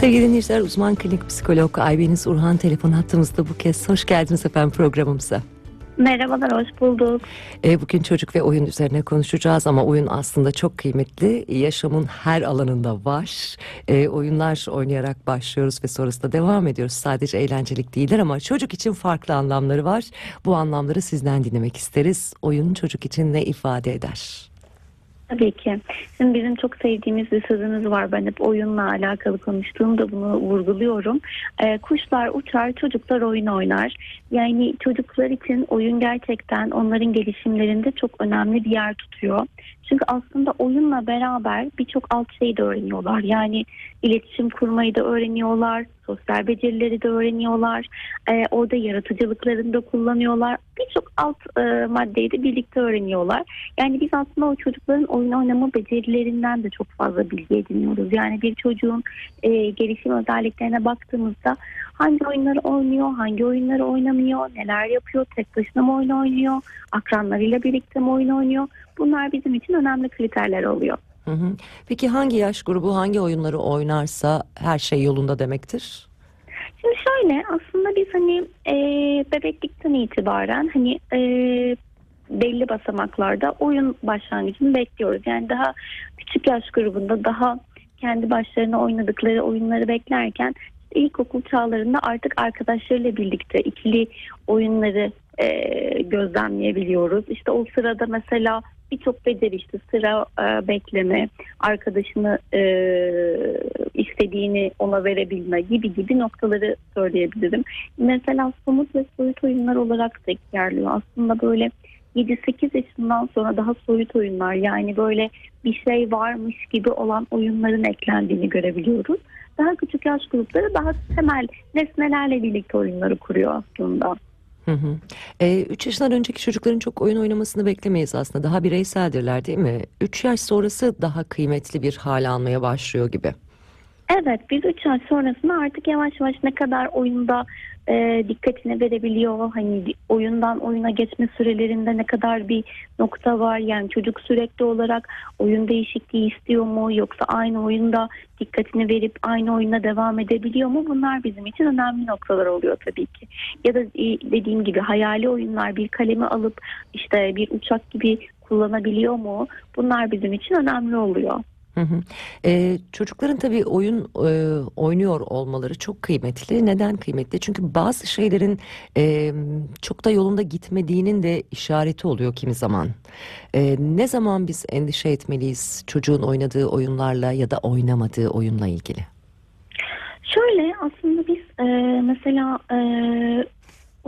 Sevgili dinleyiciler, uzman klinik psikolog Aybeniz Urhan telefon hattımızda bu kez. Hoş geldiniz efendim programımıza. Merhabalar, hoş bulduk. E, bugün çocuk ve oyun üzerine konuşacağız ama oyun aslında çok kıymetli. Yaşamın her alanında var. E, oyunlar oynayarak başlıyoruz ve sonrasında devam ediyoruz. Sadece eğlencelik değiller ama çocuk için farklı anlamları var. Bu anlamları sizden dinlemek isteriz. Oyun çocuk için ne ifade eder? Tabii ki. Şimdi bizim çok sevdiğimiz bir sözümüz var. Ben hep oyunla alakalı konuştuğumda bunu vurguluyorum. Ee, kuşlar uçar, çocuklar oyun oynar. Yani çocuklar için oyun gerçekten onların gelişimlerinde çok önemli bir yer tutuyor. Çünkü aslında oyunla beraber birçok alt şeyi de öğreniyorlar. Yani iletişim kurmayı da öğreniyorlar, sosyal becerileri de öğreniyorlar. Ee, orada yaratıcılıklarını da kullanıyorlar. Birçok alt e, maddeyi de birlikte öğreniyorlar. Yani biz aslında o çocukların oyun oynama becerilerinden de çok fazla bilgi ediniyoruz. Yani bir çocuğun e, gelişim özelliklerine baktığımızda hangi oyunları oynuyor, hangi oyunları oynamıyor, neler yapıyor, tek başına mı oyun oynuyor, akranlarıyla birlikte mi oyun oynuyor? Bunlar bizim için önemli kriterler oluyor. Hı hı. Peki hangi yaş grubu hangi oyunları oynarsa her şey yolunda demektir? Şimdi şöyle aslında biz hani e, bebeklikten itibaren hani e, belli basamaklarda oyun başlangıcını bekliyoruz. Yani daha küçük yaş grubunda daha kendi başlarına oynadıkları oyunları beklerken ilkokul çağlarında artık arkadaşlarıyla birlikte ikili oyunları e, gözlemleyebiliyoruz. İşte o sırada mesela birçok beceri işte sıra e, bekleme, arkadaşını e, istediğini ona verebilme gibi gibi noktaları söyleyebilirim. Mesela somut ve soyut oyunlar olarak yerliyor. Aslında böyle 7-8 yaşından sonra daha soyut oyunlar yani böyle bir şey varmış gibi olan oyunların eklendiğini görebiliyoruz. Daha küçük yaş grupları daha temel nesnelerle birlikte oyunları kuruyor aslında. Hı hı. E, 3 yaşından önceki çocukların çok oyun oynamasını beklemeyiz aslında. Daha bireyseldirler değil mi? 3 yaş sonrası daha kıymetli bir hal almaya başlıyor gibi. Evet biz 3 yaş sonrasında artık yavaş yavaş ne kadar oyunda e, dikkatini verebiliyor. Hani oyundan oyuna geçme sürelerinde ne kadar bir nokta var. Yani çocuk sürekli olarak oyun değişikliği istiyor mu yoksa aynı oyunda dikkatini verip aynı oyuna devam edebiliyor mu? Bunlar bizim için önemli noktalar oluyor tabii ki. Ya da e, dediğim gibi hayali oyunlar bir kalemi alıp işte bir uçak gibi kullanabiliyor mu? Bunlar bizim için önemli oluyor. Hı hı. Ee, çocukların tabii oyun e, oynuyor olmaları çok kıymetli. Neden kıymetli? Çünkü bazı şeylerin e, çok da yolunda gitmediğinin de işareti oluyor kimi zaman. E, ne zaman biz endişe etmeliyiz çocuğun oynadığı oyunlarla ya da oynamadığı oyunla ilgili? Şöyle aslında biz e, mesela e,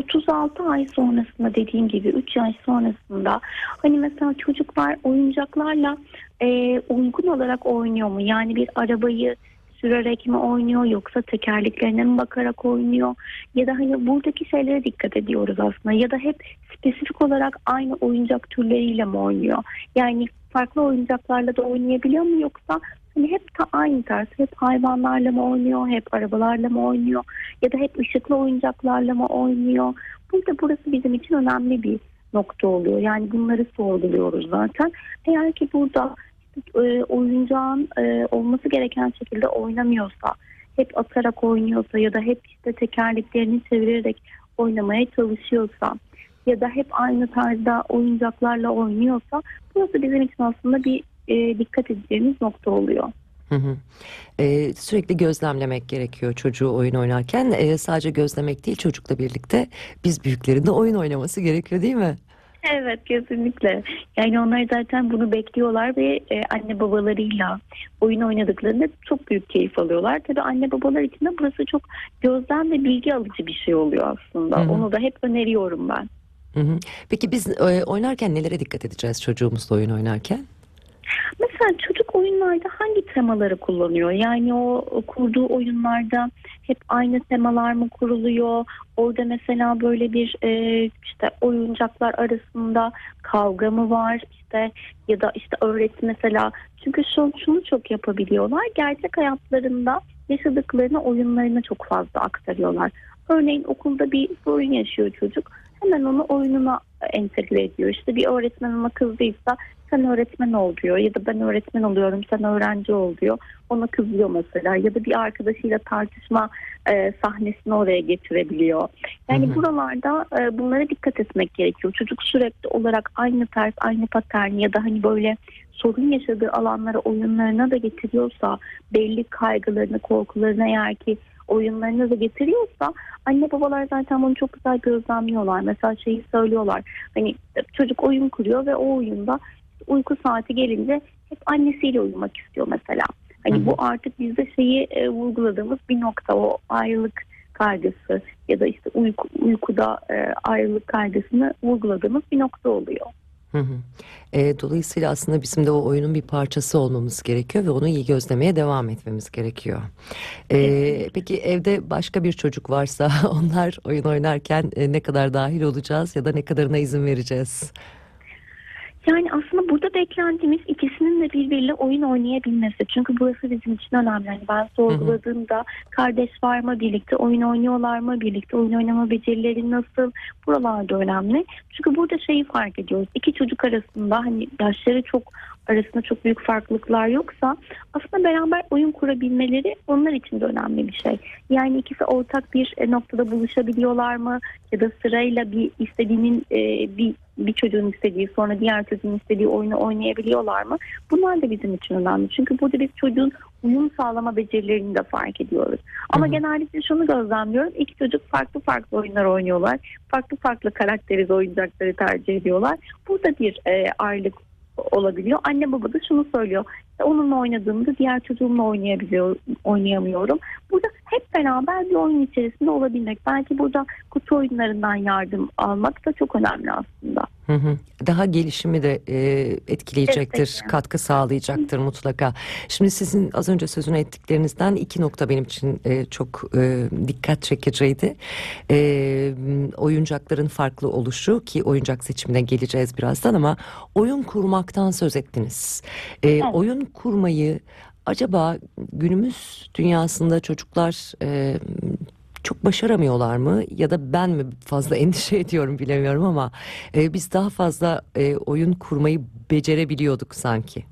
36 ay sonrasında dediğim gibi 3 yaş sonrasında hani mesela çocuklar oyuncaklarla e, uygun olarak oynuyor mu? Yani bir arabayı sürerek mi oynuyor yoksa tekerleklerine mi bakarak oynuyor ya da hani buradaki şeylere dikkat ediyoruz aslında ya da hep spesifik olarak aynı oyuncak türleriyle mi oynuyor? Yani farklı oyuncaklarla da oynayabiliyor mu yoksa hani hep ta aynı tarz hep hayvanlarla mı oynuyor hep arabalarla mı oynuyor ya da hep ışıklı oyuncaklarla mı oynuyor? Burada burası bizim için önemli bir nokta oluyor. Yani bunları sorguluyoruz zaten. Eğer ki burada e, oyuncağın e, olması gereken şekilde oynamıyorsa, hep atarak oynuyorsa ya da hep işte tekerleklerini çevirerek oynamaya çalışıyorsa ya da hep aynı tarzda oyuncaklarla oynuyorsa burası bizim için aslında bir e, dikkat edeceğimiz nokta oluyor. Hı hı. Ee, sürekli gözlemlemek gerekiyor çocuğu oyun oynarken. Ee, sadece gözlemek değil çocukla birlikte biz büyüklerin de oyun oynaması gerekiyor değil mi? Evet kesinlikle. Yani onlar zaten bunu bekliyorlar ve e, anne babalarıyla oyun oynadıklarında çok büyük keyif alıyorlar. Tabii anne babalar için de burası çok gözlem ve bilgi alıcı bir şey oluyor aslında. Hı hı. Onu da hep öneriyorum ben. Hı hı. Peki biz e, oynarken nelere dikkat edeceğiz çocuğumuzla oyun oynarken? Mesela çocuk oyunlarda hangi temaları kullanıyor? Yani o kurduğu oyunlarda hep aynı temalar mı kuruluyor? Orada mesela böyle bir e, işte oyuncaklar arasında kavga mı var? İşte ya da işte öğreti mesela. Çünkü şu, şunu çok yapabiliyorlar. Gerçek hayatlarında yaşadıklarını oyunlarına çok fazla aktarıyorlar. Örneğin okulda bir sorun yaşıyor çocuk. Hemen onu oyununa entegre ediyor. İşte bir öğretmen ona kızdıysa sen öğretmen ol diyor ya da ben öğretmen oluyorum sen öğrenci ol diyor. Ona kızıyor mesela ya da bir arkadaşıyla tartışma e, sahnesini oraya getirebiliyor. Yani Hı hı. buralarda e, bunlara dikkat etmek gerekiyor. Çocuk sürekli olarak aynı tarz, aynı patern ya da hani böyle sorun yaşadığı alanlara, oyunlarına da getiriyorsa, belli kaygılarını, korkularını eğer ki oyunlarına da getiriyorsa anne babalar zaten bunu çok güzel gözlemliyorlar. Mesela şeyi söylüyorlar. Hani çocuk oyun kuruyor ve o oyunda uyku saati gelince hep annesiyle uyumak istiyor mesela. Hani Hı hı. bu artık bizde şeyi e, vurguladığımız bir nokta o ayrılık kaygısı ya da işte uyku, uykuda e, ayrılık kaygısını vurguladığımız bir nokta oluyor. Hı hı. E, dolayısıyla aslında bizim de o oyunun bir parçası olmamız gerekiyor ve onu iyi gözlemeye devam etmemiz gerekiyor. E, peki evde başka bir çocuk varsa onlar oyun oynarken e, ne kadar dahil olacağız ya da ne kadarına izin vereceğiz? Yani aslında burada beklentimiz ikisinin de birbiriyle oyun oynayabilmesi. Çünkü burası bizim için önemli. Yani ben sorguladığımda kardeş var mı birlikte oyun oynuyorlar mı birlikte oyun oynama becerileri nasıl buralarda önemli. Çünkü burada şeyi fark ediyoruz. İki çocuk arasında hani yaşları çok arasında çok büyük farklılıklar yoksa aslında beraber oyun kurabilmeleri onlar için de önemli bir şey. Yani ikisi ortak bir e, noktada buluşabiliyorlar mı ya da sırayla bir istediğinin e, bir bir çocuğun istediği sonra diğer çocuğun istediği oyunu oynayabiliyorlar mı? Bunlar da bizim için önemli. Çünkü burada biz çocuğun uyum sağlama becerilerini de fark ediyoruz. Ama Hı hı. genellikle şunu gözlemliyorum. İki çocuk farklı farklı oyunlar oynuyorlar. Farklı farklı karakteriz oyuncakları tercih ediyorlar. Burada bir e, ayrılık olabiliyor. Anne baba da şunu söylüyor. "İşte onunla oynadığımda diğer çocuğumla oynayabiliyor, oynayamıyorum. Burada hep beraber bir oyun içerisinde olabilmek. Belki burada kutu oyunlarından yardım almak da çok önemli aslında. Hı hı. Daha gelişimi de e, etkileyecektir, Destekleyen. katkı sağlayacaktır mutlaka. Şimdi sizin az önce sözünü ettiklerinizden iki nokta benim için e, çok e, dikkat çekiciydi. E, oyuncakların farklı oluşu ki oyuncak seçimine geleceğiz birazdan ama oyun kurmaktan söz ettiniz. E, Evet. Oyun kurmayı acaba günümüz dünyasında çocuklar e, çok başaramıyorlar mı ya da ben mi fazla endişe ediyorum bilemiyorum ama e, biz daha fazla e, oyun kurmayı becerebiliyorduk sanki.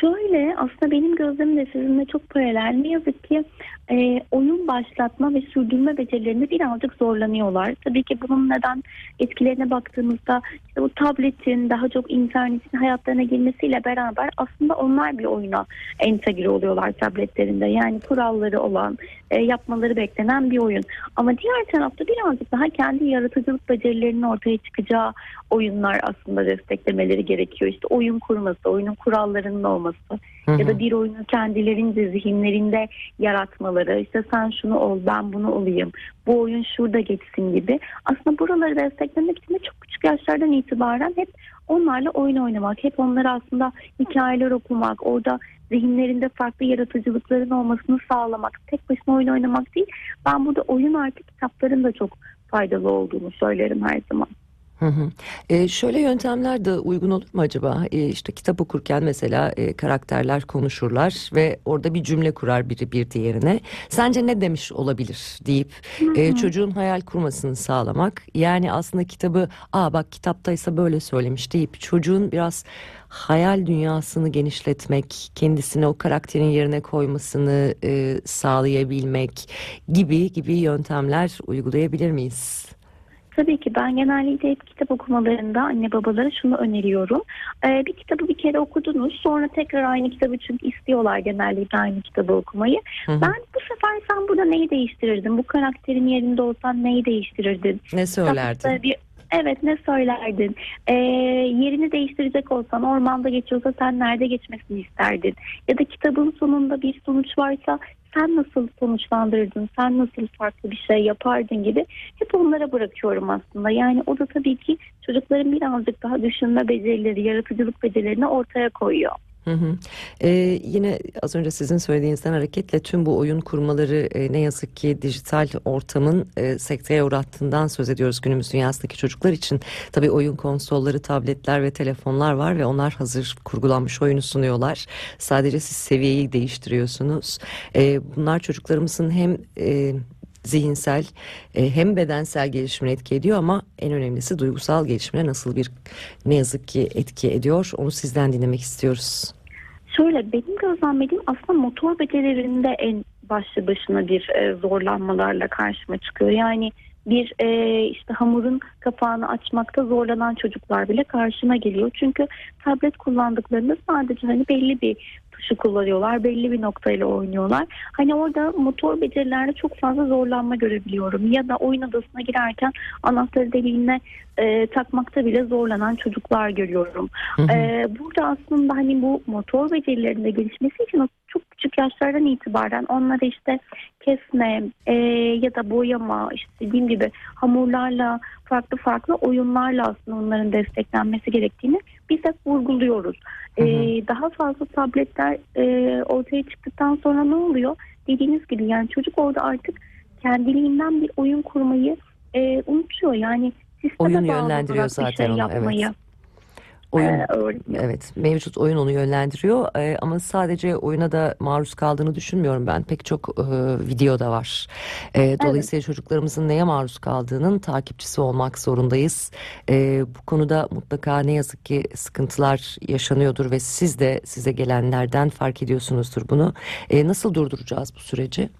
Şöyle aslında benim gözlemim de sizinle çok paralel. Ne yazık ki e, oyun başlatma ve sürdürme becerilerinde birazcık zorlanıyorlar. Tabii ki bunun neden etkilerine baktığımızda işte bu tabletin daha çok internetin hayatlarına girmesiyle beraber aslında onlar bir oyuna entegre oluyorlar tabletlerinde. Yani kuralları olan, e, yapmaları beklenen bir oyun. Ama diğer tarafta birazcık daha kendi yaratıcılık becerilerinin ortaya çıkacağı oyunlar aslında desteklemeleri gerekiyor. İşte oyun kurması, oyunun kurallarının olması Hı ya da bir oyunu kendilerince zihinlerinde yaratmaları. İşte sen şunu ol, ben bunu olayım, bu oyun şurada geçsin gibi. Aslında buraları desteklemek için de çok küçük yaşlardan itibaren hep onlarla oyun oynamak, hep onlara aslında hikayeler okumak, orada zihinlerinde farklı yaratıcılıkların olmasını sağlamak, tek başına oyun oynamak değil. Ben burada oyun artı kitapların da çok faydalı olduğunu söylerim her zaman. Hı hı. E, şöyle yöntemler de uygun olur mu acaba? E, işte kitap okurken mesela e, karakterler konuşurlar ve orada bir cümle kurar biri bir diğerine. Sence ne demiş olabilir deyip e, çocuğun hayal kurmasını sağlamak. Yani aslında kitabı, aa bak kitaptaysa böyle söylemiş deyip çocuğun biraz hayal dünyasını genişletmek, kendisini o karakterin yerine koymasını e, sağlayabilmek gibi gibi yöntemler uygulayabilir miyiz? Tabii ki ben genellikle hep kitap okumalarında anne babalara şunu öneriyorum. Ee, bir kitabı bir kere okudunuz sonra tekrar aynı kitabı çünkü istiyorlar genellikle aynı kitabı okumayı. Hı hı. Ben bu sefer sen burada neyi değiştirirdin? Bu karakterin yerinde olsan neyi değiştirirdin? Ne söylerdin? Kitapta Bir, evet ne söylerdin? Ee, yerini değiştirecek olsan ormanda geçiyorsa sen nerede geçmesini isterdin? Ya da kitabın sonunda bir sonuç varsa sen nasıl sonuçlandırırdın? Sen nasıl farklı bir şey yapardın gibi hep onlara bırakıyorum aslında. Yani o da tabii ki çocukların birazcık daha düşünme becerileri, yaratıcılık becerilerini ortaya koyuyor. Hı hı. Ee, yine az önce sizin söylediğinizden hareketle tüm bu oyun kurmaları e, ne yazık ki dijital ortamın e, sekteye uğrattığından söz ediyoruz günümüz dünyasındaki çocuklar için. Tabii oyun konsolları, tabletler ve telefonlar var ve onlar hazır kurgulanmış oyunu sunuyorlar. Sadece siz seviyeyi değiştiriyorsunuz. E, bunlar çocuklarımızın hem e, zihinsel e, hem bedensel gelişimine etki ediyor ama en önemlisi duygusal gelişimine nasıl bir ne yazık ki etki ediyor onu sizden dinlemek istiyoruz. Şöyle benim gözlemlediğim aslında motor becerilerinde en başlı başına bir e, zorlanmalarla karşıma çıkıyor. Yani bir e, işte hamurun kapağını açmakta zorlanan çocuklar bile karşıma geliyor. Çünkü tablet kullandıklarında sadece hani belli bir tuşu kullanıyorlar. Belli bir noktayla oynuyorlar. Hani orada motor becerilerde çok fazla zorlanma görebiliyorum. Ya da oyun odasına girerken anahtarı deliğine e, takmakta bile zorlanan çocuklar görüyorum. Hı hı. E, burada aslında hani bu motor becerilerinde gelişmesi için çok küçük yaşlardan itibaren onlara işte kesme e, ya da boyama işte dediğim gibi hamurlarla farklı farklı oyunlarla aslında onların desteklenmesi gerektiğini biz hep vurguluyoruz. Hı hı. E, daha fazla tabletler e, ortaya çıktıktan sonra ne oluyor? Dediğiniz gibi yani çocuk orada artık kendiliğinden bir oyun kurmayı e, unutuyor. Yani sisteme Oyun bağlı yönlendiriyor zaten şey onu, yapmayı evet. Oyun e, öğreniyor. Evet, mevcut oyun onu yönlendiriyor Ee, ama sadece oyuna da maruz kaldığını düşünmüyorum ben. Pek çok e, video da var. Ee, dolayısıyla çocuklarımızın neye maruz kaldığının takipçisi olmak zorundayız. Ee, bu konuda mutlaka ne yazık ki sıkıntılar yaşanıyordur ve siz de size gelenlerden fark ediyorsunuzdur bunu. Ee, nasıl durduracağız bu süreci?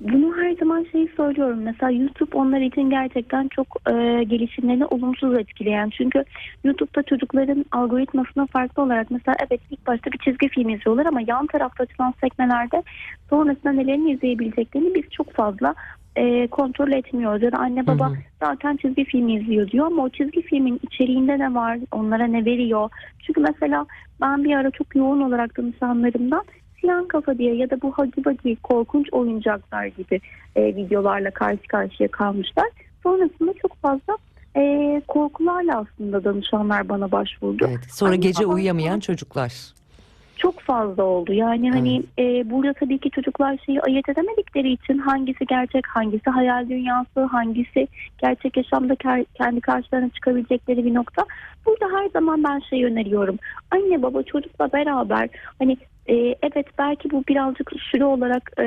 Bunu her zaman şeyi söylüyorum. Mesela YouTube onlar için gerçekten çok e, gelişimlerini olumsuz etkileyen. Çünkü YouTube'da çocukların algoritmasına farklı olarak mesela evet ilk başta bir çizgi film izliyorlar ama yan tarafta açılan sekmelerde sonrasında nelerini izleyebileceklerini biz çok fazla e, kontrol etmiyoruz. Ya da anne baba Hı hı. zaten çizgi film izliyor diyor ama o çizgi filmin içeriğinde ne var, onlara ne veriyor. Çünkü mesela ben bir ara çok yoğun olarak danışanlarımdan Siyan Kafa diye ya da bu Hagi Bagi korkunç oyuncaklar gibi e, videolarla karşı karşıya kalmışlar. Sonrasında çok fazla e, korkularla aslında danışanlar bana başvurdu. Evet. Sonra Anne gece uyuyamayan çocuklar. Çok fazla oldu. Yani hani e, burada tabii ki çocuklar şeyi ayırt edemedikleri için hangisi gerçek, hangisi hayal dünyası, hangisi gerçek yaşamda ke- kendi karşılarına çıkabilecekleri bir nokta. Burada her zaman ben şey öneriyorum. Anne baba çocukla beraber hani e, evet belki bu birazcık süre olarak e,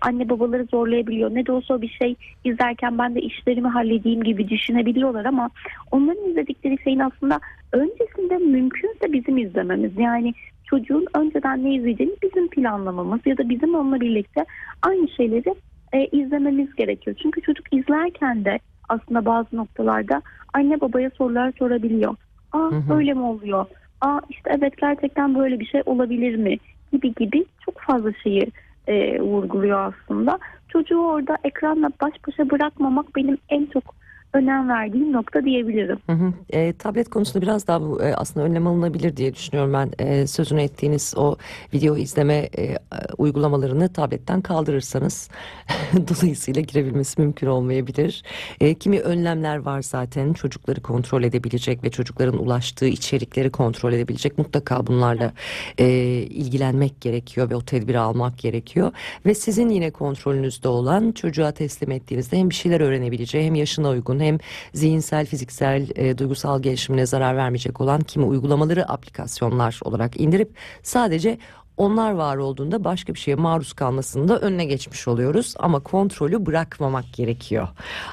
anne babaları zorlayabiliyor. Ne de olsa bir şey izlerken ben de işlerimi halledeyim gibi düşünebiliyorlar ama onların izledikleri şeyin aslında öncesinde mümkünse bizim izlememiz. Yani çocuğun önceden ne izleyeceğini bizim planlamamız ya da bizim onunla birlikte aynı şeyleri e, izlememiz gerekiyor. Çünkü çocuk izlerken de aslında bazı noktalarda anne babaya sorular sorabiliyor. Aa Hı hı. böyle mi oluyor? Aa işte evet gerçekten böyle bir şey olabilir mi? Gibi gibi çok fazla şeyi e, vurguluyor aslında. Çocuğu orada ekranla baş başa bırakmamak benim en çok önem verdiğim nokta diyebilirim. Hı hı. E, tablet konusunda biraz daha bu e, aslında önlem alınabilir diye düşünüyorum ben. E, sözünü ettiğiniz o video izleme e, uygulamalarını tabletten kaldırırsanız dolayısıyla girebilmesi mümkün olmayabilir. E, kimi önlemler var zaten çocukları kontrol edebilecek ve çocukların ulaştığı içerikleri kontrol edebilecek. Mutlaka bunlarla e, ilgilenmek gerekiyor ve o tedbiri almak gerekiyor. Ve sizin yine kontrolünüzde olan çocuğa teslim ettiğinizde hem bir şeyler öğrenebileceği hem yaşına uygun hem zihinsel, fiziksel, e, duygusal gelişimine zarar vermeyecek olan kimi uygulamaları aplikasyonlar olarak indirip sadece onlar var olduğunda başka bir şeye maruz kalmasını da önüne geçmiş oluyoruz ama kontrolü bırakmamak gerekiyor.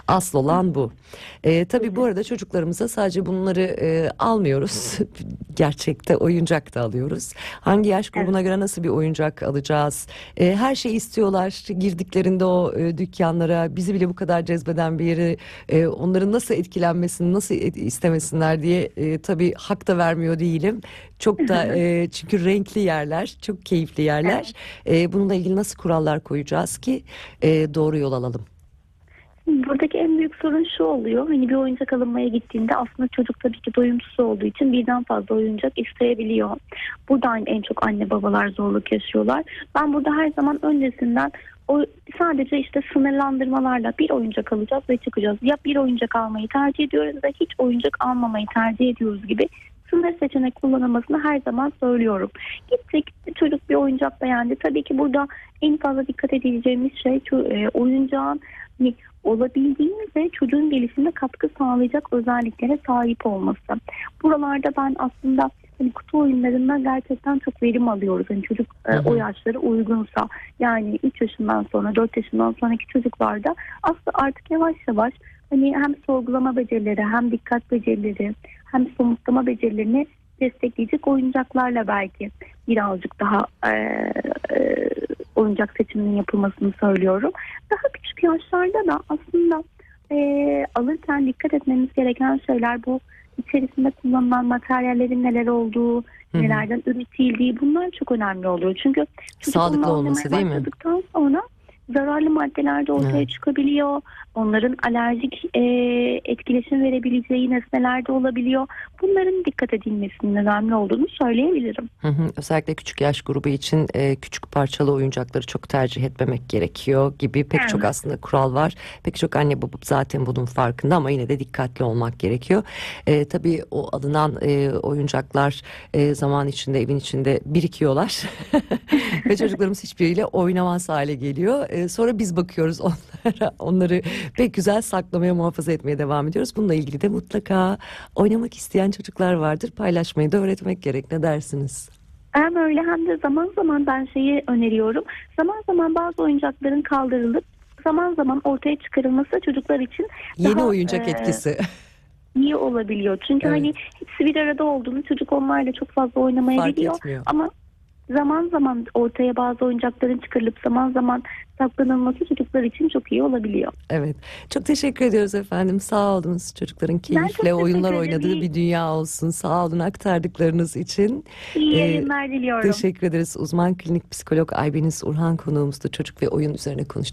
Asıl olan bu. E, tabii bu arada çocuklarımıza sadece bunları e, almıyoruz. Gerçekte oyuncak da alıyoruz. Hangi yaş grubuna göre nasıl bir oyuncak alacağız? E, her şeyi istiyorlar. Girdiklerinde o e, dükkanlara bizi bile bu kadar cezbeden bir yeri e, onların nasıl etkilenmesini, nasıl et- istemesinler diye e, tabii hak da vermiyor değilim. Çok da e, çünkü renkli yerler, çok keyifli yerler. E, bununla ilgili nasıl kurallar koyacağız ki e, doğru yol alalım? Buradaki en büyük sorun şu oluyor. Hani bir oyuncak alınmaya gittiğinde aslında çocuk tabii ki doyumsuz olduğu için birden fazla oyuncak isteyebiliyor. Buradan en çok anne babalar zorluk yaşıyorlar. Ben burada her zaman öncesinden o sadece işte sınırlandırmalarla bir oyuncak alacağız ve çıkacağız. Ya bir oyuncak almayı tercih ediyoruz ya hiç oyuncak almamayı tercih ediyoruz gibi sınır seçenek kullanılmasını her zaman söylüyorum. Gittik çocuk bir oyuncak beğendi. Tabii ki burada en fazla dikkat edeceğimiz şey e, oyuncağın hani olabildiğince çocuğun gelişimine katkı sağlayacak özelliklere sahip olması. Buralarda ben aslında hani kutu oyunlarından gerçekten çok verim alıyoruz. Hani çocuk e, o yaşlara uygunsa yani 3 yaşından sonra 4 yaşından sonraki çocuklarda aslında artık yavaş yavaş hani hem sorgulama becerileri hem dikkat becerileri hem somutlama becerilerini destekleyecek oyuncaklarla belki birazcık daha e, e, oyuncak seçiminin yapılmasını söylüyorum. Daha küçük yaşlarda da aslında e, alırken dikkat etmemiz gereken şeyler bu içerisinde kullanılan materyallerin neler olduğu, Hı hı. nelerden üretildiği bunlar çok önemli oluyor. Çünkü Sağlıklı olması değil mi? sonra zararlı maddeler de ortaya Evet. çıkabiliyor. Onların alerjik e, etkileşim verebileceği nesneler de olabiliyor. Bunların dikkat edilmesinin önemli olduğunu söyleyebilirim. Hı hı. Özellikle küçük yaş grubu için e, küçük parçalı oyuncakları çok tercih etmemek gerekiyor gibi pek çok Evet. aslında kural var. Pek çok anne baba zaten bunun farkında ama yine de dikkatli olmak gerekiyor. E, tabii o alınan e, oyuncaklar e, zaman içinde evin içinde birikiyorlar ve çocuklarımız hiçbiriyle oynamaz hale geliyor. E, sonra biz bakıyoruz onlara, onları pek güzel saklamaya muhafaza etmeye devam ediyoruz. Bununla ilgili de mutlaka oynamak isteyen çocuklar vardır. Paylaşmayı da öğretmek gerek. Ne dersiniz? Hem öyle hem de zaman zaman ben şeyi öneriyorum. Zaman zaman bazı oyuncakların kaldırılıp zaman zaman ortaya çıkarılması çocuklar için Yeni Daha, oyuncak e, etkisi. iyi olabiliyor. Çünkü Evet. hani hepsi bir arada olduğunu çocuk onlarla çok fazla Fark oynamayabiliyor. etmiyor. Ama zaman zaman ortaya bazı oyuncakların çıkarılıp zaman zaman saklanılması çocuklar için çok iyi olabiliyor. Evet. Çok teşekkür ediyoruz efendim. Sağ olunuz. Çocukların keyifle oyunlar oynadığı bir dünya olsun. Sağ olun aktardıklarınız için. İyi Ee, yayınlar diliyorum. Teşekkür ederiz. Uzman klinik psikolog Aybeniz Urhan konuğumuzdu. Çocuk ve oyun üzerine konuştuk.